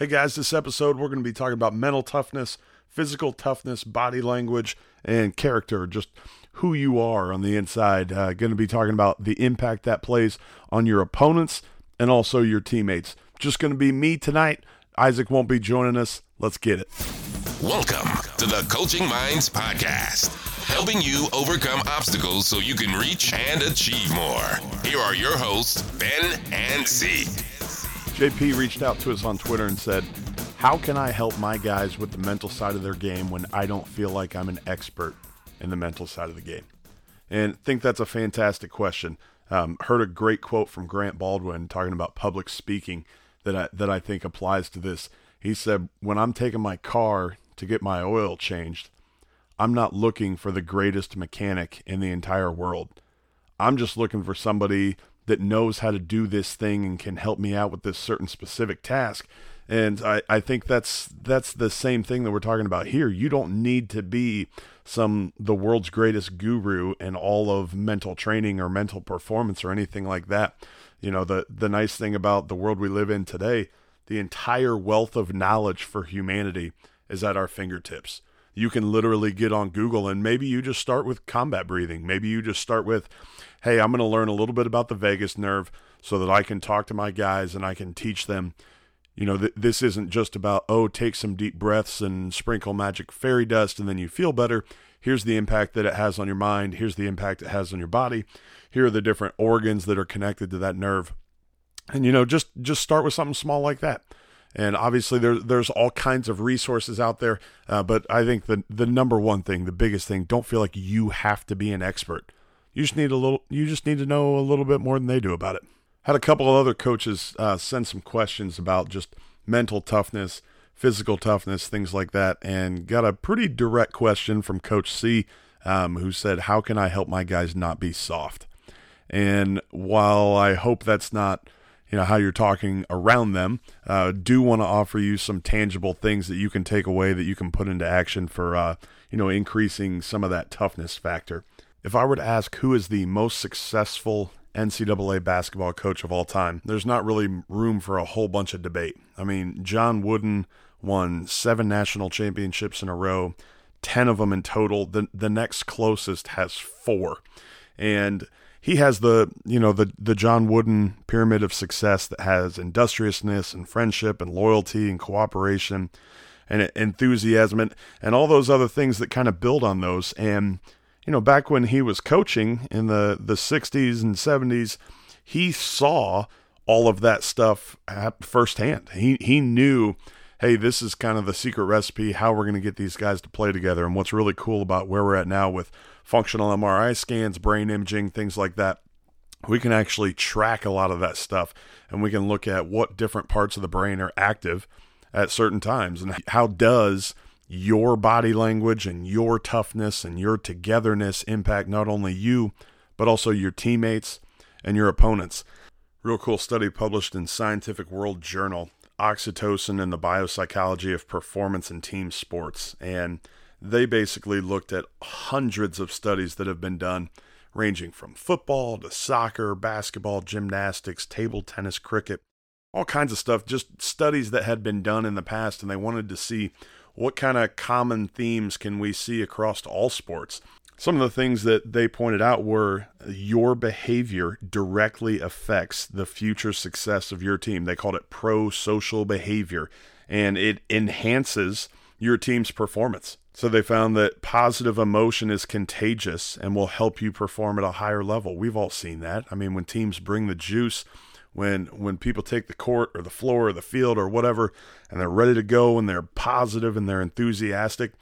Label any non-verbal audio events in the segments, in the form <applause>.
Hey guys, this episode we're going to be talking about mental toughness, physical toughness, body language, and character, just who you are on the inside. Uh, going to be talking about the impact that plays on your opponents and also your teammates. Just going to be me tonight. Isaac won't be joining us. Let's get it. Welcome to the Coaching Minds Podcast, helping you overcome obstacles so you can reach and achieve more. Here are your hosts, Ben and Z. JP reached out to us on Twitter and said, How can I help my guys with the mental side of their game when I don't feel like I'm an expert in the mental side of the game? And I think that's a fantastic question. Um, heard a great quote from Grant Baldwin talking about public speaking that I, that I think applies to this. He said, When I'm taking my car to get my oil changed, I'm not looking for the greatest mechanic in the entire world. I'm just looking for somebody that knows how to do this thing and can help me out with this certain specific task. And I, I think that's that's the same thing that we're talking about here. You don't need to be some the world's greatest guru in all of mental training or mental performance or anything like that. You know, the the nice thing about the world we live in today, the entire wealth of knowledge for humanity is at our fingertips. You can literally get on Google and maybe you just start with combat breathing. Maybe you just start with hey, I'm going to learn a little bit about the vagus nerve so that I can talk to my guys and I can teach them. You know, th- this isn't just about, oh, take some deep breaths and sprinkle magic fairy dust and then you feel better. Here's the impact that it has on your mind. Here's the impact it has on your body. Here are the different organs that are connected to that nerve. And you know, just just start with something small like that. And obviously, there, there's all kinds of resources out there. Uh, but I think the the number one thing, the biggest thing, don't feel like you have to be an expert. You just need a little. You just need to know a little bit more than they do about it. Had a couple of other coaches uh, send some questions about just mental toughness, physical toughness, things like that, and got a pretty direct question from Coach C, um, who said, "How can I help my guys not be soft?" And while I hope that's not you know how you're talking around them uh, do want to offer you some tangible things that you can take away that you can put into action for uh, you know increasing some of that toughness factor if I were to ask who is the most successful NCAA basketball coach of all time, there's not really room for a whole bunch of debate. I mean, John Wooden won seven national championships in a row, 10 of them in total. The, the next closest has four. And he has the, you know, the, the John Wooden pyramid of success that has industriousness and friendship and loyalty and cooperation and enthusiasm and, and all those other things that kind of build on those. And you know, back when he was coaching in the, the 60s and 70s, he saw all of that stuff firsthand. He, he knew, hey, this is kind of the secret recipe, how we're going to get these guys to play together. And what's really cool about where we're at now with functional MRI scans, brain imaging, things like that, we can actually track a lot of that stuff and we can look at what different parts of the brain are active at certain times and how does – your body language and your toughness and your togetherness impact not only you, but also your teammates and your opponents. Real cool study published in Scientific World Journal Oxytocin and the Biopsychology of Performance in Team Sports. And they basically looked at hundreds of studies that have been done, ranging from football to soccer, basketball, gymnastics, table tennis, cricket, all kinds of stuff, just studies that had been done in the past. And they wanted to see what kind of common themes can we see across all sports? Some of the things that they pointed out were your behavior directly affects the future success of your team. They called it pro social behavior, and it enhances your team's performance. So they found that positive emotion is contagious and will help you perform at a higher level. We've all seen that. I mean, when teams bring the juice, when when people take the court or the floor or the field or whatever and they're ready to go and they're positive and they're enthusiastic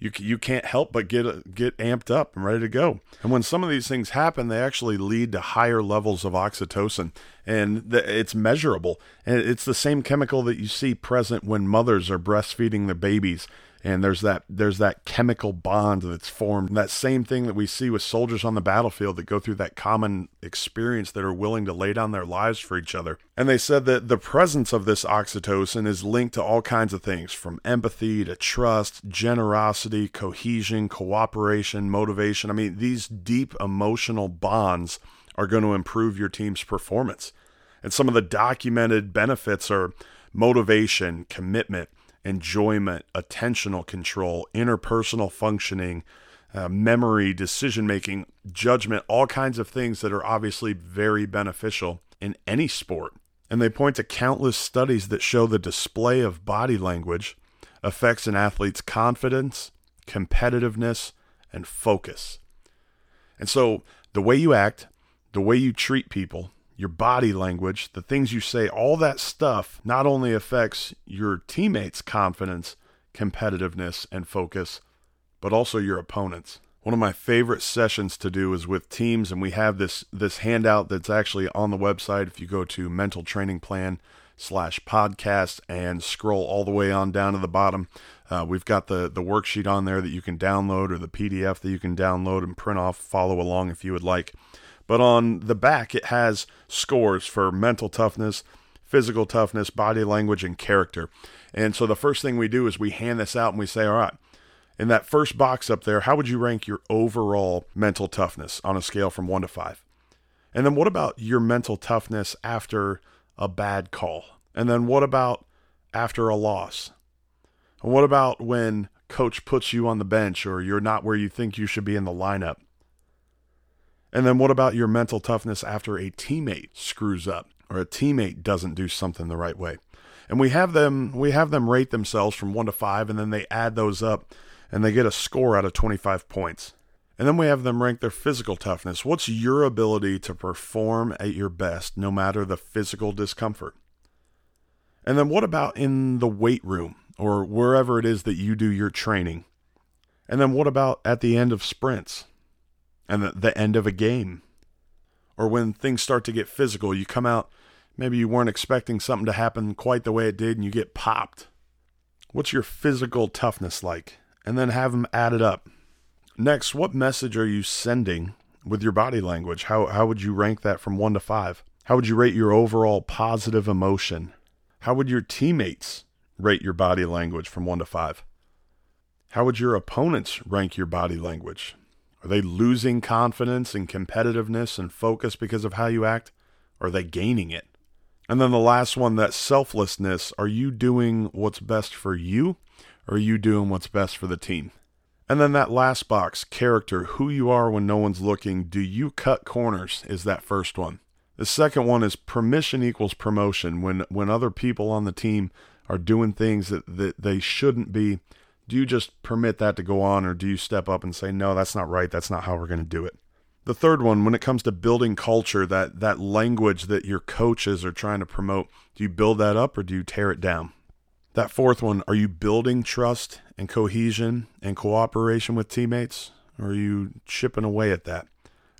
you you can't help but get get amped up and ready to go and when some of these things happen they actually lead to higher levels of oxytocin and it's measurable and it's the same chemical that you see present when mothers are breastfeeding their babies and there's that there's that chemical bond that's formed. That same thing that we see with soldiers on the battlefield that go through that common experience that are willing to lay down their lives for each other. And they said that the presence of this oxytocin is linked to all kinds of things from empathy to trust generosity cohesion cooperation motivation. I mean these deep emotional bonds are going to improve your team's performance. And some of the documented benefits are motivation, commitment, enjoyment, attentional control, interpersonal functioning, uh, memory, decision making, judgment, all kinds of things that are obviously very beneficial in any sport. And they point to countless studies that show the display of body language affects an athlete's confidence, competitiveness, and focus. And so the way you act, the way you treat people, your body language, the things you say, all that stuff not only affects your teammates' confidence, competitiveness, and focus, but also your opponents. One of my favorite sessions to do is with teams, and we have this this handout that's actually on the website. If you go to mental training plan slash podcast and scroll all the way on down to the bottom, uh, we've got the the worksheet on there that you can download or the PDF that you can download and print off, follow along if you would like. But on the back, it has scores for mental toughness, physical toughness, body language, and character. And so the first thing we do is we hand this out and we say, all right, in that first box up there, how would you rank your overall mental toughness on a scale from one to five? And then what about your mental toughness after a bad call? And then what about after a loss? And what about when coach puts you on the bench or you're not where you think you should be in the lineup? And then what about your mental toughness after a teammate screws up or a teammate doesn't do something the right way? And we have them we have them rate themselves from 1 to 5 and then they add those up and they get a score out of 25 points. And then we have them rank their physical toughness. What's your ability to perform at your best no matter the physical discomfort? And then what about in the weight room or wherever it is that you do your training? And then what about at the end of sprints? And the, end of a game. Or when things start to get physical, you come out, maybe you weren't expecting something to happen quite the way it did, and you get popped. What's your physical toughness like? And then have them add it up. Next, what message are you sending with your body language? How, how would you rank that from one to five? How would you rate your overall positive emotion? How would your teammates rate your body language from one to five? How would your opponents rank your body language? Are they losing confidence and competitiveness and focus because of how you act? Or are they gaining it? And then the last one, that selflessness. Are you doing what's best for you? Or are you doing what's best for the team? And then that last box, character, who you are when no one's looking. Do you cut corners? Is that first one. The second one is permission equals promotion. When when other people on the team are doing things that, that they shouldn't be, do you just permit that to go on or do you step up and say no that's not right. That's not how we're going to do it? The third one when it comes to building culture that that language that your coaches are trying to promote do you build that up or do you tear it down? That fourth one are you building trust and cohesion and cooperation with teammates or are you chipping away at that?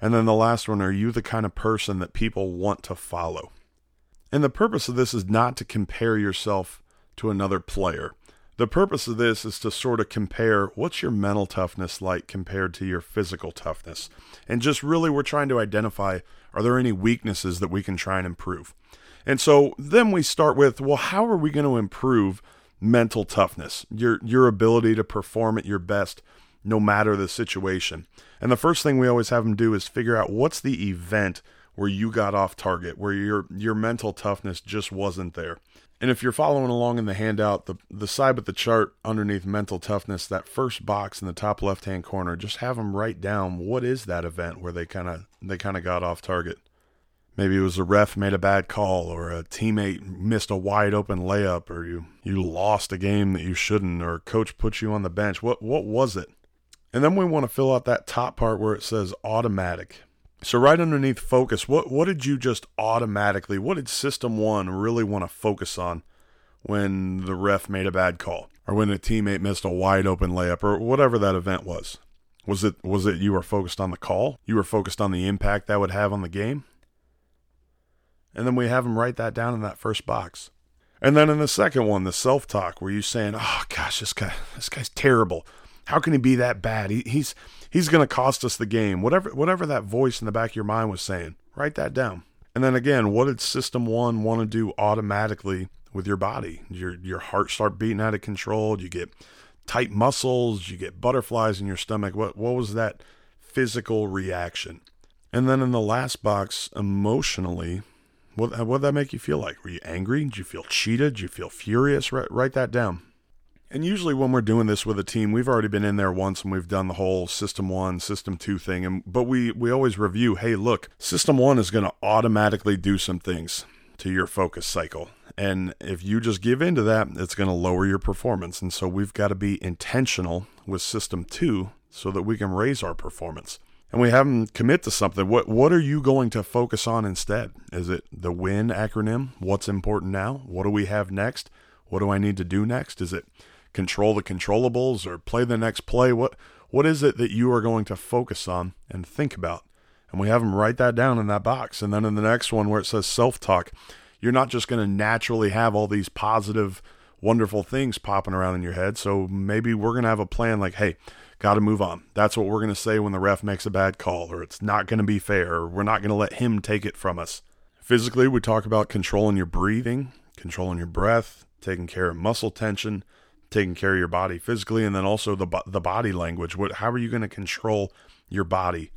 And then the last one are you the kind of person that people want to follow? And the purpose of this is not to compare yourself to another player the purpose of this is to sort of compare what's your mental toughness like compared to your physical toughness. And just really, we're trying to identify are there any weaknesses that we can try and improve? And so then we start with well, how are we going to improve mental toughness, your, your ability to perform at your best no matter the situation? And the first thing we always have them do is figure out what's the event where you got off target, where your, your mental toughness just wasn't there. And if you're following along in the handout, the, the side with the chart underneath mental toughness, that first box in the top left hand corner, just have them write down what is that event where they kind of they kind of got off target. Maybe it was a ref made a bad call, or a teammate missed a wide open layup, or you you lost a game that you shouldn't, or coach put you on the bench. What what was it? And then we want to fill out that top part where it says automatic. So right underneath focus, what what did you just automatically, what did system 1 really want to focus on when the ref made a bad call or when a teammate missed a wide open layup or whatever that event was? Was it was it you were focused on the call? You were focused on the impact that would have on the game? And then we have them write that down in that first box. And then in the second one, the self-talk, where you saying, "Oh gosh, this guy, this guy's terrible. How can he be that bad? He, he's he's going to cost us the game. Whatever whatever that voice in the back of your mind was saying, write that down. And then again, what did system 1 want to do automatically with your body? Your your heart start beating out of control, you get tight muscles, you get butterflies in your stomach. What what was that physical reaction? And then in the last box, emotionally, What what did that make you feel like? Were you angry? Did you feel cheated? Did you feel furious? Write, write that down. And usually when we're doing this with a team, we've already been in there once and we've done the whole system one, system two thing. And but we we always review, hey, look, system one is going to automatically do some things to your focus cycle. And if you just give into that, it's going to lower your performance. And so we've got to be intentional with system two so that we can raise our performance. And we have them commit to something. What what are you going to focus on instead? Is it the WIN acronym? What's important now? What do we have next? What do I need to do next? Is it control the controllables or play the next play? What what is it that you are going to focus on and think about? And we have them write that down in that box. And then in the next one where it says self-talk, you're not just going to naturally have all these positive, wonderful things popping around in your head. So maybe we're going to have a plan like, hey, got to move on. That's what we're going to say when the ref makes a bad call, or it's not going to be fair, or we're not going to let him take it from us. Physically, we talk about controlling your breathing, controlling your breath, taking care of muscle tension, taking care of your body physically, and then also the the body language. What how are you going to control your body?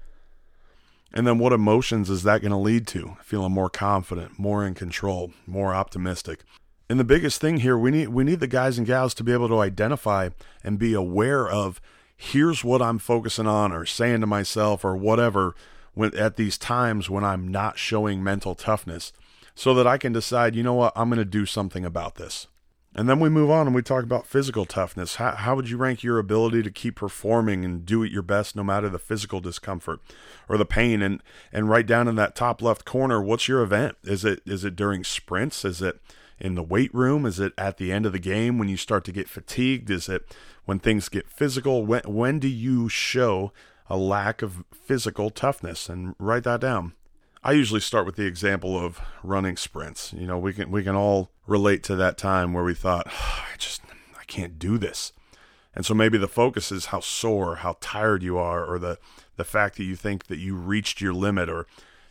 And then what emotions is that going to lead to? Feeling more confident, more in control, more optimistic. And the biggest thing here, we need we need the guys and gals to be able to identify and be aware of here's what I'm focusing on or saying to myself or whatever when at these times when I'm not showing mental toughness so that I can decide, you know what, I'm going to do something about this. And then we move on and we talk about physical toughness. How, how would you rank your ability to keep performing and do it your best no matter the physical discomfort or the pain? And and right down in that top left corner, what's your event? Is it is it during sprints? Is it in the weight room? Is it at the end of the game when you start to get fatigued? Is it when things get physical? When when do you show a lack of physical toughness? And write that down. I usually start with the example of running sprints. You know, we can we can all relate to that time where we thought, oh, <sighs> I just I can't do this. And so maybe the focus is how sore, how tired you are, or the the fact that you think that you reached your limit, or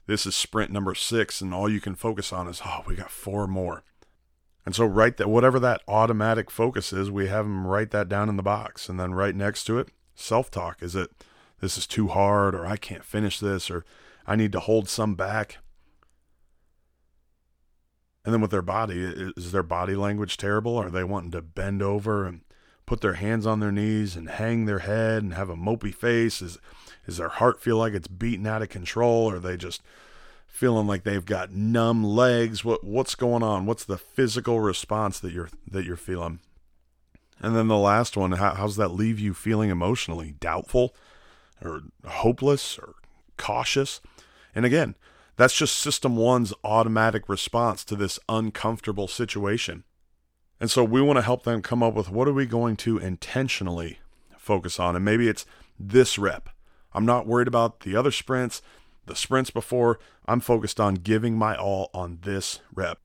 this is sprint number six, and all you can focus on is, oh, we got four more. And so write that whatever that automatic focus is, we have them write that down in the box, and then right next to it, self talk. Is it this is too hard, or I can't finish this, or I need to hold some back. And then with their body, is their body language terrible? Are they wanting to bend over and put their hands on their knees and hang their head and have a mopey face? Is is their heart feel like it's beating out of control? Are they just feeling like they've got numb legs? What what's going on? What's the physical response that you're that you're feeling? And then the last one, how, how's that leave you feeling emotionally? Doubtful or hopeless or cautious? And again, that's just system one's automatic response to this uncomfortable situation. And so we want to help them come up with what are we going to intentionally focus on? And maybe it's this rep. I'm not worried about the other sprints, the sprints before. I'm focused on giving my all on this rep.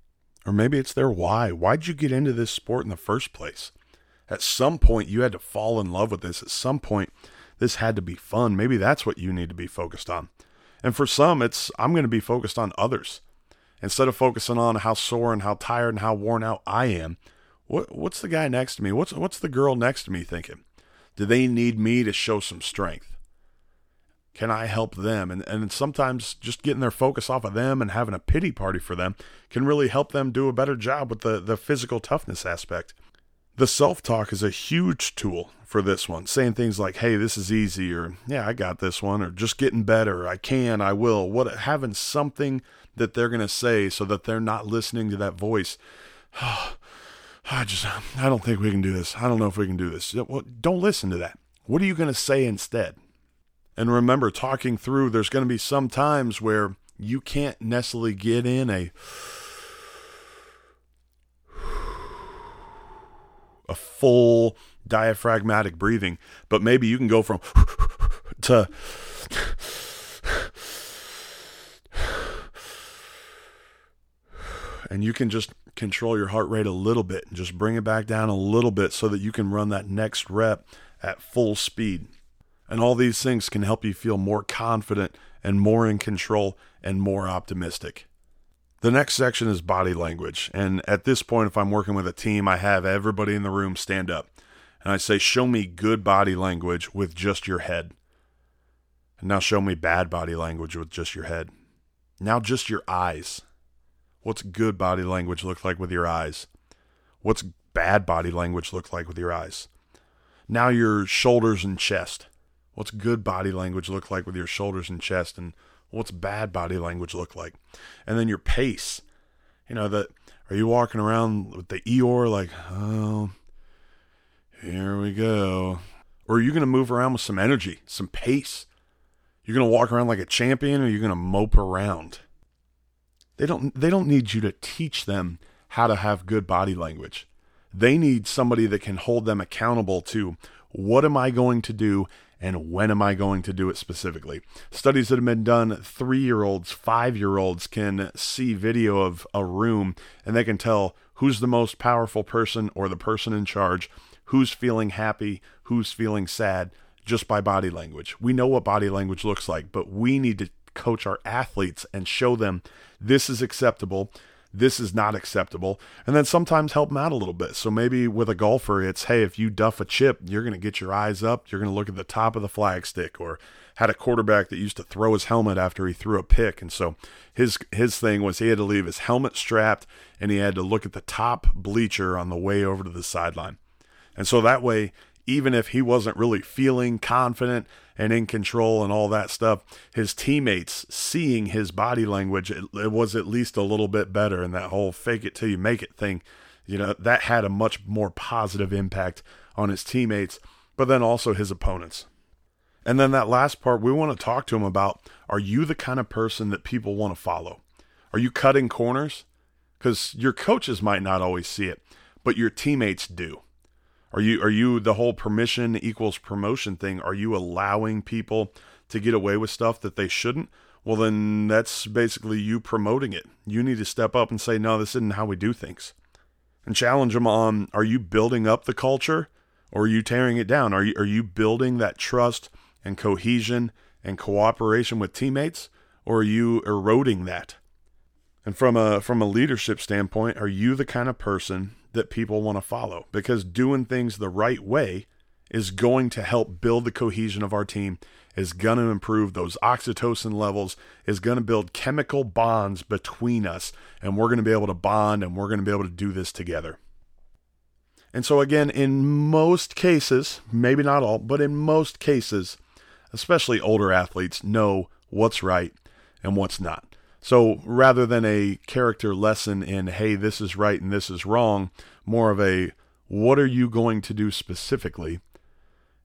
Or maybe it's their why. Why'd you get into this sport in the first place? At some point, you had to fall in love with this. At some point, this had to be fun. Maybe that's what you need to be focused on. And for some, it's I'm going to be focused on others. Instead of focusing on how sore and how tired and how worn out I am, what, what's the guy next to me? What's what's the girl next to me thinking? Do they need me to show some strength? Can I help them? And and sometimes just getting their focus off of them and having a pity party for them can really help them do a better job with the, the physical toughness aspect. The self talk is a huge tool for this one, saying things like, hey, this is easy, or yeah, I got this one, or just getting better, I can, I will. What having something that they're to say so that they're not listening to that voice. <sighs> I just, I don't think we can do this. I don't know if we can do this. Well, don't listen to that. What are you to say instead? And remember, talking through, there's to be some times where you can't necessarily get in a a full diaphragmatic breathing, but maybe you can go from <laughs> to <sighs> and you can just control your heart rate a little bit and just bring it back down a little bit so that you can run that next rep at full speed. And all these things can help you feel more confident and more in control and more optimistic. The next section is body language. And at this point, if I'm working with a team, I have everybody in the room stand up. And I say, Show me good body language with just your head. And now show me bad body language with just your head. Now just your eyes. What's good body language look like with your eyes? What's bad body language look like with your eyes? Now your shoulders and chest. What's good body language look like with your shoulders and chest? And what's bad body language look like? And then your pace. You know, that are you walking around with the Eeyore like, oh, here we go? Or are you going to move around with some energy, some pace? You're going to walk around like a champion or you're going to mope around? They don't they don't need you to teach them how to have good body language. They need somebody that can hold them accountable to what am I going to do and when am I going to do it specifically. Studies that have been done, three year olds, five year olds can see video of a room and they can tell who's the most powerful person or the person in charge, who's feeling happy, who's feeling sad, just by body language. We know what body language looks like, but we need to coach our athletes and show them this is acceptable this is not acceptable. And then sometimes help them out a little bit. So maybe with a golfer it's hey if you duff a chip you're going to get your eyes up. You're going to look at the top of the flagstick or had a quarterback that used to throw his helmet after he threw a pick. And so his his thing was he had to leave his helmet strapped and he had to look at the top bleacher on the way over to the sideline. And so that way even if he wasn't really feeling confident and in control and all that stuff, his teammates seeing his body language, it, it, was at least a little bit better. And that whole fake it till you make it thing, you know, that had a much more positive impact on his teammates, but then also his opponents. And then that last part, we want to talk to him about are you the kind of person that people want to follow? Are you cutting corners? Because your coaches might not always see it, but your teammates do. Are you are you the whole permission equals promotion thing? Are you allowing people to get away with stuff that they shouldn't? Well, then that's basically you promoting it. You need to step up and say, no, this isn't how we do things. And challenge them on are you building up the culture or are you tearing it down? Are you, are you building that trust and cohesion and cooperation with teammates or are you eroding that? And from a from a leadership standpoint, are you the kind of person that people want to follow because doing things the right way is going to help build the cohesion of our team, is going to improve those oxytocin levels, is going to build chemical bonds between us, and we're going to be able to bond and we're going to be able to do this together. And so, again, in most cases, maybe not all, but in most cases, especially older athletes know what's right and what's not. So rather than a character lesson in, hey, this is right and this is wrong, more of a, what are you going to do specifically?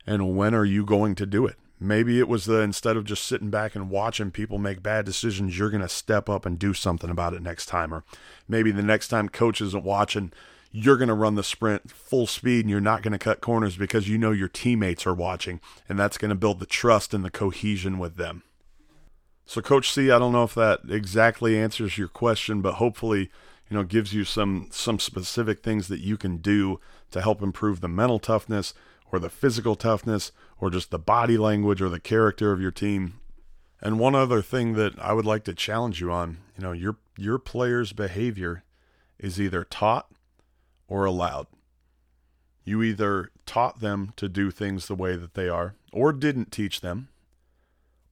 And when are you going to do it? Maybe it was the instead of just sitting back and watching people make bad decisions, you're going to step up and do something about it next time. Or maybe the next time coach isn't watching, you're going to run the sprint full speed and you're not going to cut corners because you know your teammates are watching. And that's going to build the trust and the cohesion with them. So, Coach C, I don't know if that exactly answers your question, but hopefully, you know, gives you some some specific things that you can do to help improve the mental toughness or the physical toughness or just the body language or the character of your team. And one other thing that I would like to challenge you on, you know, your your players' behavior is either taught or allowed. You either taught them to do things the way that they are or didn't teach them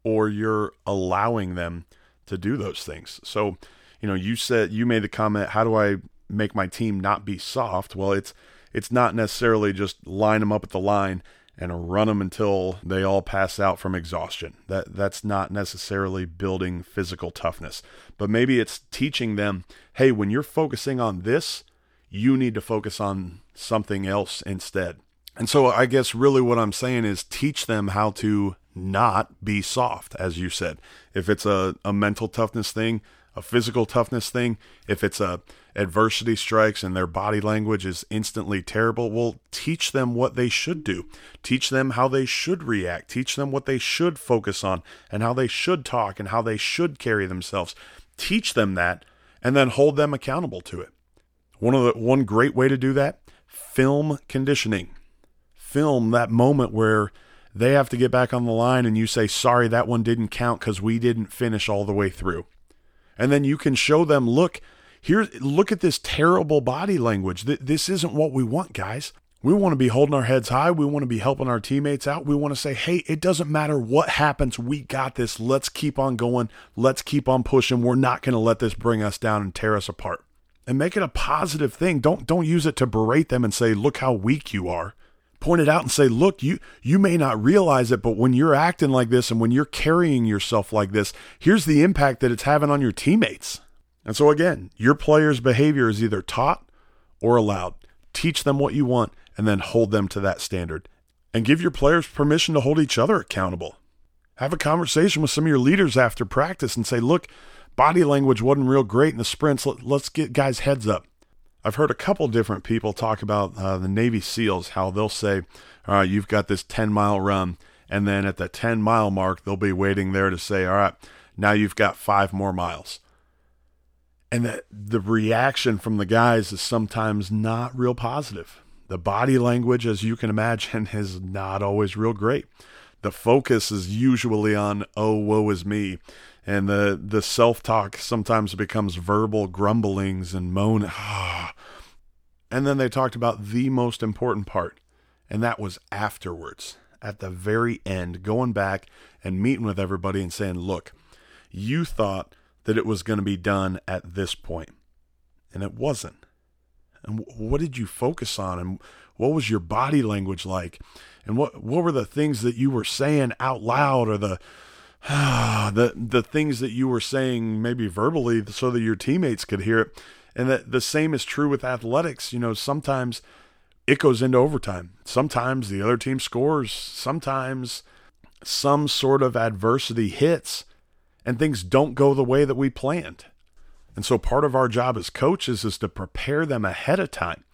or you're allowing them to do those things. So, you know, you said you made the comment, how do I make my team not be soft? Well, it's it's not necessarily just line them up at the line and run them until they all pass out from exhaustion. That that's not necessarily building physical toughness. But maybe it's teaching them, hey, when you're focusing on this, you need to focus on something else instead. And so I guess really what I'm saying is teach them how to not be soft, as you said. If it's a, a mental toughness thing, a physical toughness thing, if it's a adversity strikes and their body language is instantly terrible, well, teach them what they should do. Teach them how they should react. Teach them what they should focus on and how they should talk and how they should carry themselves. Teach them that and then hold them accountable to it. One of the one great way to do that, film conditioning. Film that moment where they have to get back on the line and you say, sorry, that one didn't count because we didn't finish all the way through. And then you can show them, look, here, look at this terrible body language. This isn't what we want, guys. We want to be holding our heads high. We want to be helping our teammates out. We want to say, hey, it doesn't matter what happens. We got this. Let's keep on going. Let's keep on pushing. We're not going to let this bring us down and tear us apart. And make it a positive thing. Don't don't use it to berate them and say, look how weak you are. Point it out and say, look, you you may not realize it, but when you're acting like this and when you're carrying yourself like this, here's the impact that it's having on your teammates. And so again, your player's behavior is either taught or allowed. Teach them what you want and then hold them to that standard. And give your players permission to hold each other accountable. Have a conversation with some of your leaders after practice and say, look, body language wasn't real great in the sprints. Let's get guys' heads up. I've heard a couple different people talk about uh, the Navy SEALs, how they'll say, all right, you've got this 10 mile run. And then at the 10 mile mark, they'll be waiting there to say, all right, now you've got five more miles. And the, the reaction from the guys is sometimes not real positive. The body language, as you can imagine, <laughs> is not always real great. The focus is usually on, oh, woe is me. And the, the self talk sometimes becomes verbal grumblings and moan. <laughs> Ah. And then they talked about the most important part, and that was afterwards, at the very end, going back and meeting with everybody and saying, look, you thought that it was going to be done at this point, and it wasn't. And what did you focus on and what was your body language like? And what what were the things that you were saying out loud or the <sighs> the the things that you were saying maybe verbally so that your teammates could hear it and that the same is true with athletics you know sometimes it goes into overtime sometimes the other team scores sometimes some sort of adversity hits and things don't go the way that we planned and so part of our job as coaches is to prepare them ahead of time.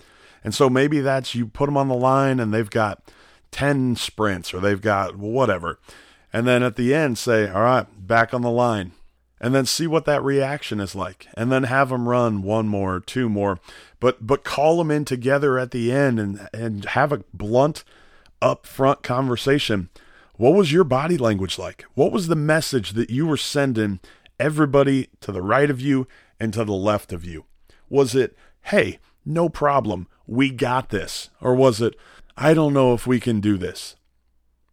And so maybe that's you put them on the line and they've got 10 sprints or they've got whatever. And then at the end say, all right, back on the line. And then see what that reaction is like. And then have them run one more, two more. But but call them in together at the end and, and have a blunt, upfront conversation. What was your body language like? What was the message that you were sending everybody to the right of you and to the left of you? Was it, hey, no problem, we got this? Or was it, I don't know if we can do this?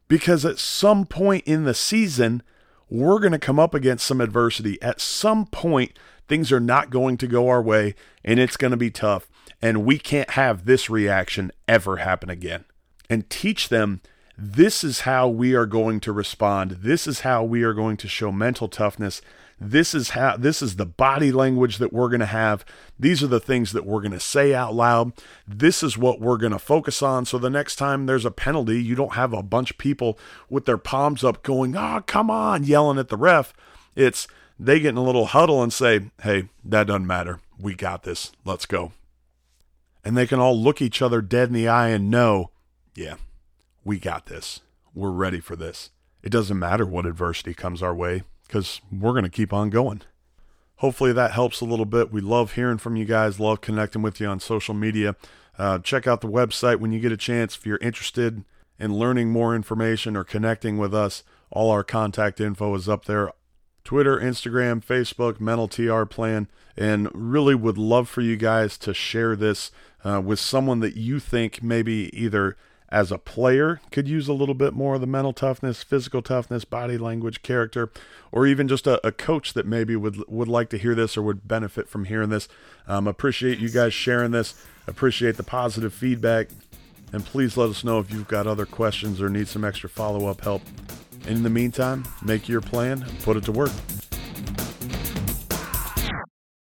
Because at some point in the season, we're going to come up against some adversity. At some point, things are not going to go our way and it's going to be tough. And we can't have this reaction ever happen again. And teach them this is how we are going to respond. This is how we are going to show mental toughness. This is how this is the body language that we're going to have. These are the things that we're going to say out loud. This is what we're going to focus on. So the next time there's a penalty, you don't have a bunch of people with their palms up going, "Ah, oh, come on," yelling at the ref. It's they get in a little huddle and say, "Hey, that doesn't matter. We got this. Let's go." And they can all look each other dead in the eye and know, "Yeah, we got this. We're ready for this." It doesn't matter what adversity comes our way because we're going to keep on going. Hopefully that helps a little bit. We love hearing from you guys, love connecting with you on social media. Uh, check out the website when you get a chance if you're interested in learning more information or connecting with us. All our contact info is up there Twitter, Instagram, Facebook, Mental TR Plan, and really would love for you guys to share this uh, with someone that you think maybe either as a player could use a little bit more of the mental toughness, physical toughness, body language, character, or even just a, a coach that maybe would would like to hear this or would benefit from hearing this. Um, appreciate you guys sharing this. Appreciate the positive feedback, and please let us know if you've got other questions or need some extra follow up help. in the meantime, make your plan, put it to work.